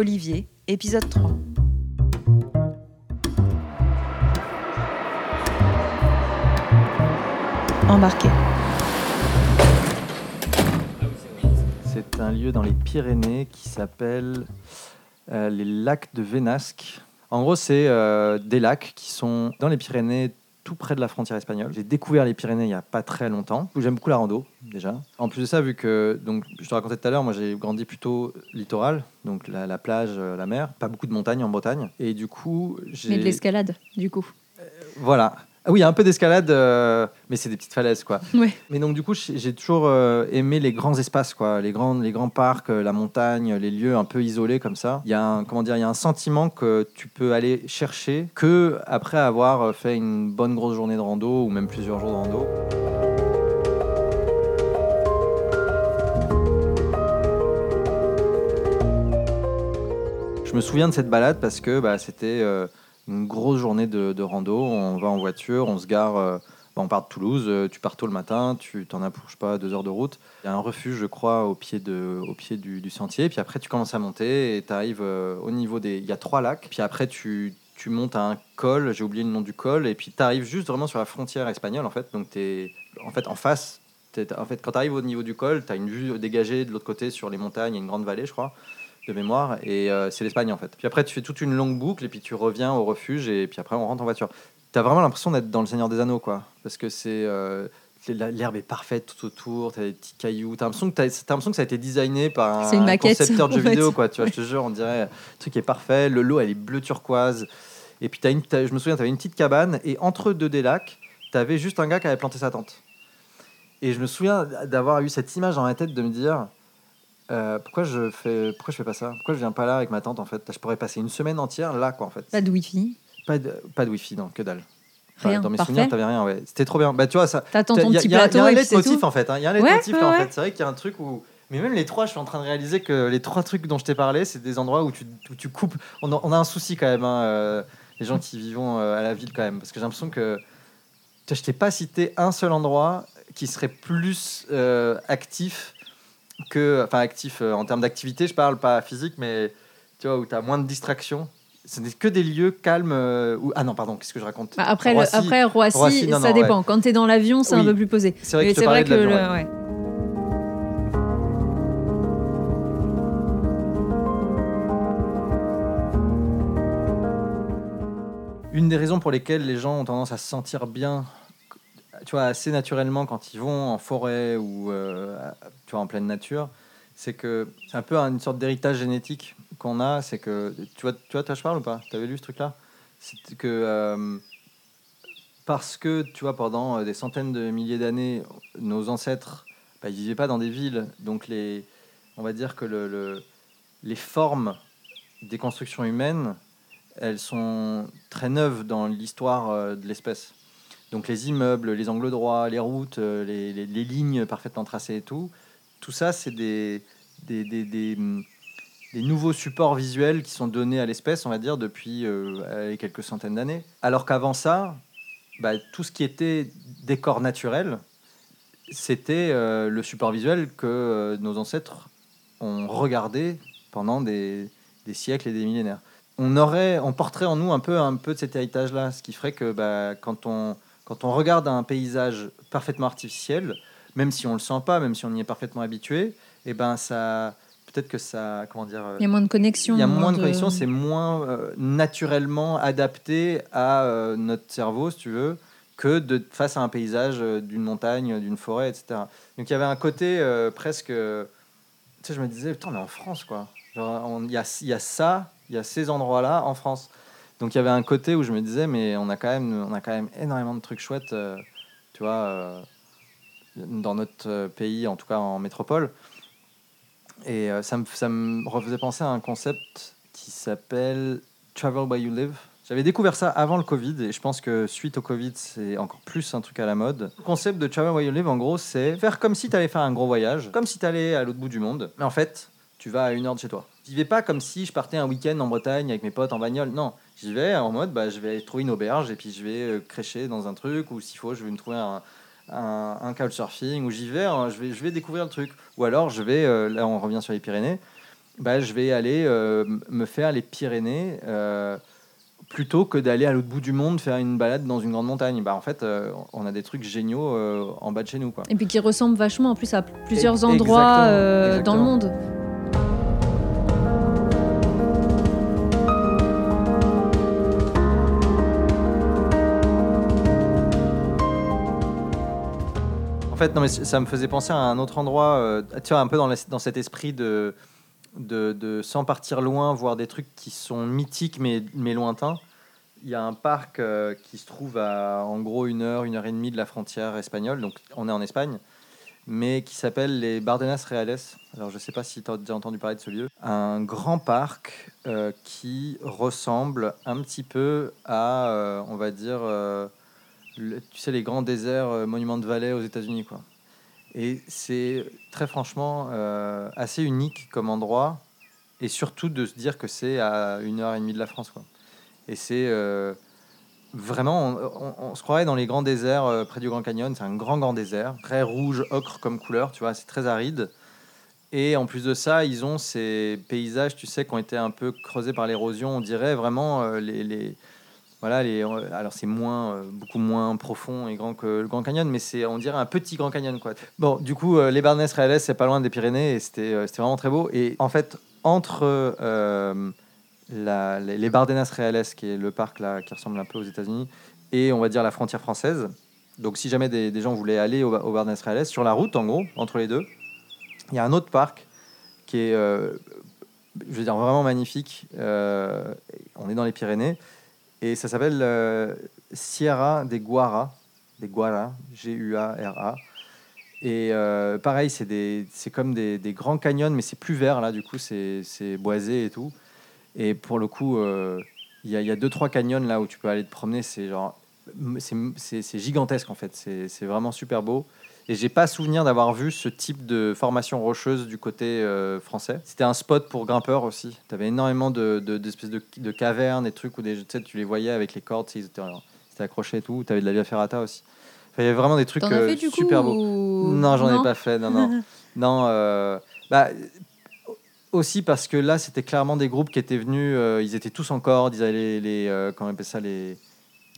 Olivier, épisode 3. Embarqué. C'est un lieu dans les Pyrénées qui s'appelle euh, les lacs de Vénasque. En gros, c'est euh, des lacs qui sont dans les Pyrénées, tout près de la frontière espagnole. J'ai découvert les Pyrénées il n'y a pas très longtemps. J'aime beaucoup la rando, déjà. En plus de ça, vu que, donc, je te racontais tout à l'heure, moi j'ai grandi plutôt littoral, donc la, la plage, euh, la mer, pas beaucoup de montagnes en Bretagne. Et du coup, j'ai. Mais de l'escalade, du coup. Voilà. Ah oui, il y a un peu d'escalade, euh, mais c'est des petites falaises, quoi. Ouais. Mais donc, du coup, j'ai toujours euh, aimé les grands espaces, quoi. Les grands, les grands parcs, euh, la montagne, les lieux un peu isolés comme ça. Il y a un, comment dire, il y a un sentiment que tu peux aller chercher que après avoir fait une bonne grosse journée de rando ou même plusieurs jours de rando. Je me souviens de cette balade parce que bah, c'était une grosse journée de, rando. On va en voiture, on se gare, euh, bah, on part de Toulouse, euh, tu pars tôt le matin, tu t'en as pas deux heures de route. Il y a un refuge, je crois, au pied, de, au pied du, sentier. Puis après, tu commences à monter et tu arrives au niveau des. Il y a trois lacs. Puis après, tu, tu montes à un col, j'ai oublié le nom du col, et puis tu arrives juste vraiment sur la frontière espagnole en fait. Donc tu es en fait en face. En fait, quand tu arrives au niveau du col, tu as une vue dégagée de l'autre côté sur les montagnes, il y a une grande vallée, je crois de mémoire et euh, c'est l'Espagne en fait. Puis après tu fais toute une longue boucle et puis tu reviens au refuge et puis après on rentre en voiture. T'as vraiment l'impression d'être dans le Seigneur des Anneaux quoi, parce que c'est euh, l'herbe est parfaite tout autour, t'as des petits cailloux, t'as l'impression que t'as, t'as l'impression que ça a été designé par un, C'est une maquette, concepteur de jeux fait. vidéo quoi. Tu vois, je te jure, on dirait le truc est parfait. Le lot elle est bleu turquoise et puis t'as une, je me souviens t'avais une petite cabane et entre deux des lacs t'avais juste un gars qui avait planté sa tente. Et je me souviens d'avoir eu cette image dans ma tête de me dire euh, pourquoi je fais pourquoi je fais pas ça? Pourquoi je viens pas là avec ma tante en fait? Je pourrais passer une semaine entière là quoi en fait. Pas de wifi, Pas de, pas de wifi non, que dalle. Rien. dans mes Parfait. souvenirs, t'avais rien ouais. C'était trop bien. Bah tu vois ça. T'attends Il ton y a, petit a- y a un leitmotiv en fait. hein. Il y a un leitmotiv en fait. C'est vrai qu'il y a un truc où. Mais même les trois, je suis en train de réaliser que les trois trucs dont je t'ai parlé, c'est des endroits où tu, où tu coupes. On a, on a un souci quand même, hein, euh, les gens qui vivent euh, à la ville quand même, parce que j'ai l'impression que je t'ai pas cité un seul endroit qui serait plus euh, actif que, enfin actif euh, en termes d'activité, je parle pas physique, mais tu vois où tu as moins de distractions. Ce n'est que des lieux calmes. euh, où... Ah non, pardon, qu'est-ce que je raconte Bah, après, le- Roissy. après, Roissy, Roissy, non, ça non, dépend. Quand t'es dans l'avion, c'est un Oui. peu plus posé. C'est vrai Mais que vrai le- ouais. Une des raisons pour lesquelles les gens ont tendance à se sentir bien, tu vois, assez naturellement quand ils vont en forêt ou euh, en pleine nature, c'est que c'est un peu une sorte d'héritage génétique qu'on a. C'est que, tu vois, tu vois, toi, je parle ou pas? Tu avais lu ce truc-là? C'est que euh, parce que, tu vois, pendant euh, des centaines de milliers d'années, nos ancêtres, bah, ils vivaient pas dans des villes, donc les, on va dire que le, le- les formes des constructions humaines elles sont très neuves dans l'histoire de l'espèce. Donc les immeubles, les angles droits, les routes, euh, les, lignes parfaitement tracées et tout, tout ça, c'est des, des, des- hum, des nouveaux supports visuels qui sont donnés à l'espèce, on va dire, depuis euh, quelques centaines d'années. Alors qu'avant ça, bah, tout ce qui était décor naturel, c'était euh, le support visuel que nos ancêtres ont regardé pendant des, des siècles et des millénaires on aurait, on porterait en nous un peu, un peu de cet héritage-là, ce qui ferait que bah, quand, on, quand on regarde un paysage parfaitement artificiel, même si on le sent pas, même si on y est parfaitement habitué, et ben ça, peut-être que ça, comment dire, euh, Il y a moins de connexion. il y a moins de connexion, c'est moins euh, naturellement adapté à euh, notre cerveau, si tu veux, que de face à un paysage d'une montagne, d'une forêt, etc. Donc il y avait un côté euh, presque, tu sais, je me disais, putain, on est en France, quoi. Genre, on- il y a, il y a ça, il y a ces endroits-là en France. Donc il y avait un côté où je me disais, mais on a quand même, on a quand même énormément de trucs chouettes, euh, tu vois, euh, dans notre euh, pays, en tout cas en métropole. Et ça, me, ça me refaisait penser à un concept qui s'appelle Travel Where You Live. J'avais découvert ça avant le Covid et je pense que suite au Covid, c'est encore plus un truc à la mode. Le concept de Travel Where You Live, en gros, c'est faire comme si tu allais faire un gros voyage, comme si tu allais à l'autre bout du monde. Mais en fait, tu vas à une heure de chez toi. J'y vais pas comme si je partais un week-end en Bretagne avec mes potes en bagnole. Non, j'y vais en mode, bah, je vais trouver une auberge et puis je vais euh, crécher dans un truc ou s'il faut, je vais me trouver un, un, un couchsurfing où j'y vais, hein, je vais, je vais découvrir le truc. Ou alors, je vais, euh, là on revient sur les Pyrénées, bah, je vais aller euh, me faire les Pyrénées euh, plutôt que d'aller à l'autre bout du monde faire une balade dans une grande montagne. Bah, en fait, on a des trucs géniaux en bas de chez nous. Quoi. Et puis qui ressemble vachement en plus à plusieurs Et- endroits exactement, dans le monde. Fait, non, mais ça me faisait penser à un autre endroit, euh, tu vois, un peu dans, dans cet esprit de, de, sans partir loin, voir des trucs qui sont mythiques mais, mais lointains. Il y a un parc euh, qui se trouve à en gros une heure, une heure et demie de la frontière espagnole, donc on est en Espagne, mais qui s'appelle les Bardenas Reales. Alors je sais pas si tu as déjà entendu parler de ce lieu. Un grand parc euh, qui ressemble un petit peu à, on va dire, tu sais, les grands déserts, euh, monuments de vallée aux États-Unis, quoi. Et c'est très franchement euh, assez unique comme endroit, et surtout de se dire que c'est à une heure et demie de la France, quoi. Et c'est euh, vraiment, on, se croirait dans les grands déserts près du Grand Canyon. C'est un grand, grand désert, très rouge, ocre comme couleur, tu vois, c'est très aride. Et en plus de ça, ils ont ces paysages, tu sais, qui ont été un peu creusés par l'érosion. On dirait vraiment les- voilà, euh, alors c'est moins, euh, beaucoup moins profond et grand que le Grand Canyon, mais c'est, on dirait un petit Grand Canyon, quoi. Bon, du coup, euh, les Barnes Reales, c'est pas loin des Pyrénées, et c'était, vraiment très beau. Et en fait, entre les, les Bardenas Reales, qui est le parc là, qui ressemble un peu aux États-Unis, et on va dire la frontière française. Donc, si jamais des, gens voulaient aller au, au Bardenas Reales, sur la route, en gros, entre les deux, il y a un autre parc qui est, je veux dire, vraiment magnifique. On est dans les Pyrénées. Et ça s'appelle euh, Sierra des Guara, des Guara, G-U-A-R-A. Et euh, pareil, c'est c'est comme des, grands canyons, mais c'est plus vert là, du coup, c'est boisé et tout. Et pour le coup, euh, il y, a, y a deux, trois canyons là où tu peux aller te promener, c'est genre. c'est- C'est gigantesque en fait, c'est vraiment super beau. Et j'ai pas souvenir d'avoir vu ce type de formation rocheuse du côté euh, français. C'était un spot pour grimpeurs aussi. Tu avais énormément de, de- d'espèces de, de cavernes et trucs où des, tu, les voyais avec les cordes, ils étaient, accrochés et tout. Tu avais de la via ferrata aussi. Enfin, il y avait vraiment des trucs euh, fait du coup super beaux. ou- Non, j'en ai pas fait. Non, non. non euh, bah, aussi parce que là, c'était clairement des groupes qui étaient venus. ils étaient tous en corde. Ils avaient les. les comment on appelle ça Les.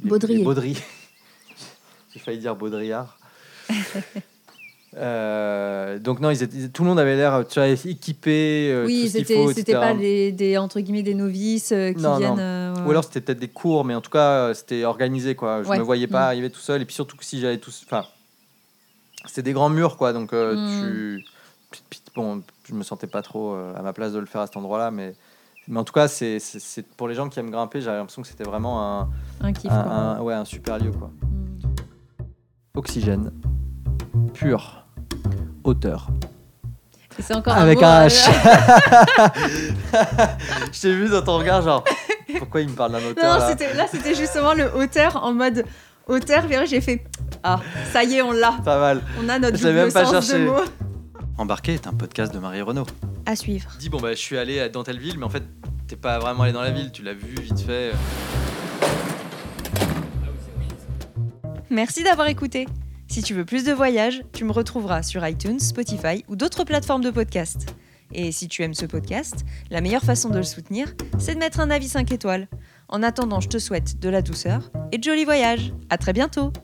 les Baudriers. les baudriers. J'ai failli dire baudrillard. Euh, donc non, ils étaient, tout le monde avait l'air tu vois, équipé. euh, Oui, c'était pas les, des entre guillemets des novices euh, qui Non, viennent. ouais, Ou alors c'était peut-être des cours, mais en tout cas c'était organisé quoi. Je Ouais. me voyais pas Mm. arriver tout seul et puis surtout que si j'allais tout, enfin c'était des grands murs quoi, donc Mm. tu, bon, je me sentais pas trop à ma place de le faire à cet endroit-là, mais mais en tout cas c'est c'est- c'est- pour les gens qui aiment grimper, j'avais l'impression que c'était vraiment un, un kiff. un- quoi. un- ouais un super lieu quoi. Mm. Oxygène pur hauteur Et c'est encore avec mot, un euh, H. je t'ai vu dans ton regard genre pourquoi il me parle d'un auteur Non, là c'était là, c'était justement le hauteur en mode après, j'ai fait ah, ça y est, on l'a. Pas mal. On a notre double même pas sens de cherché. mots. Embarqué est un podcast de Marie Renaud. À suivre. Dis bon bah je suis allé dans telle ville mais en fait t'es pas vraiment allé dans la ville, tu l'as vu vite fait. Merci d'avoir écouté. Si tu veux plus de voyages, tu me retrouveras sur iTunes, Spotify ou d'autres plateformes de podcast. Et si tu aimes ce podcast, la meilleure façon de le soutenir, c'est de mettre un avis 5 étoiles. En attendant, je te souhaite de la douceur et de jolis voyages. À très bientôt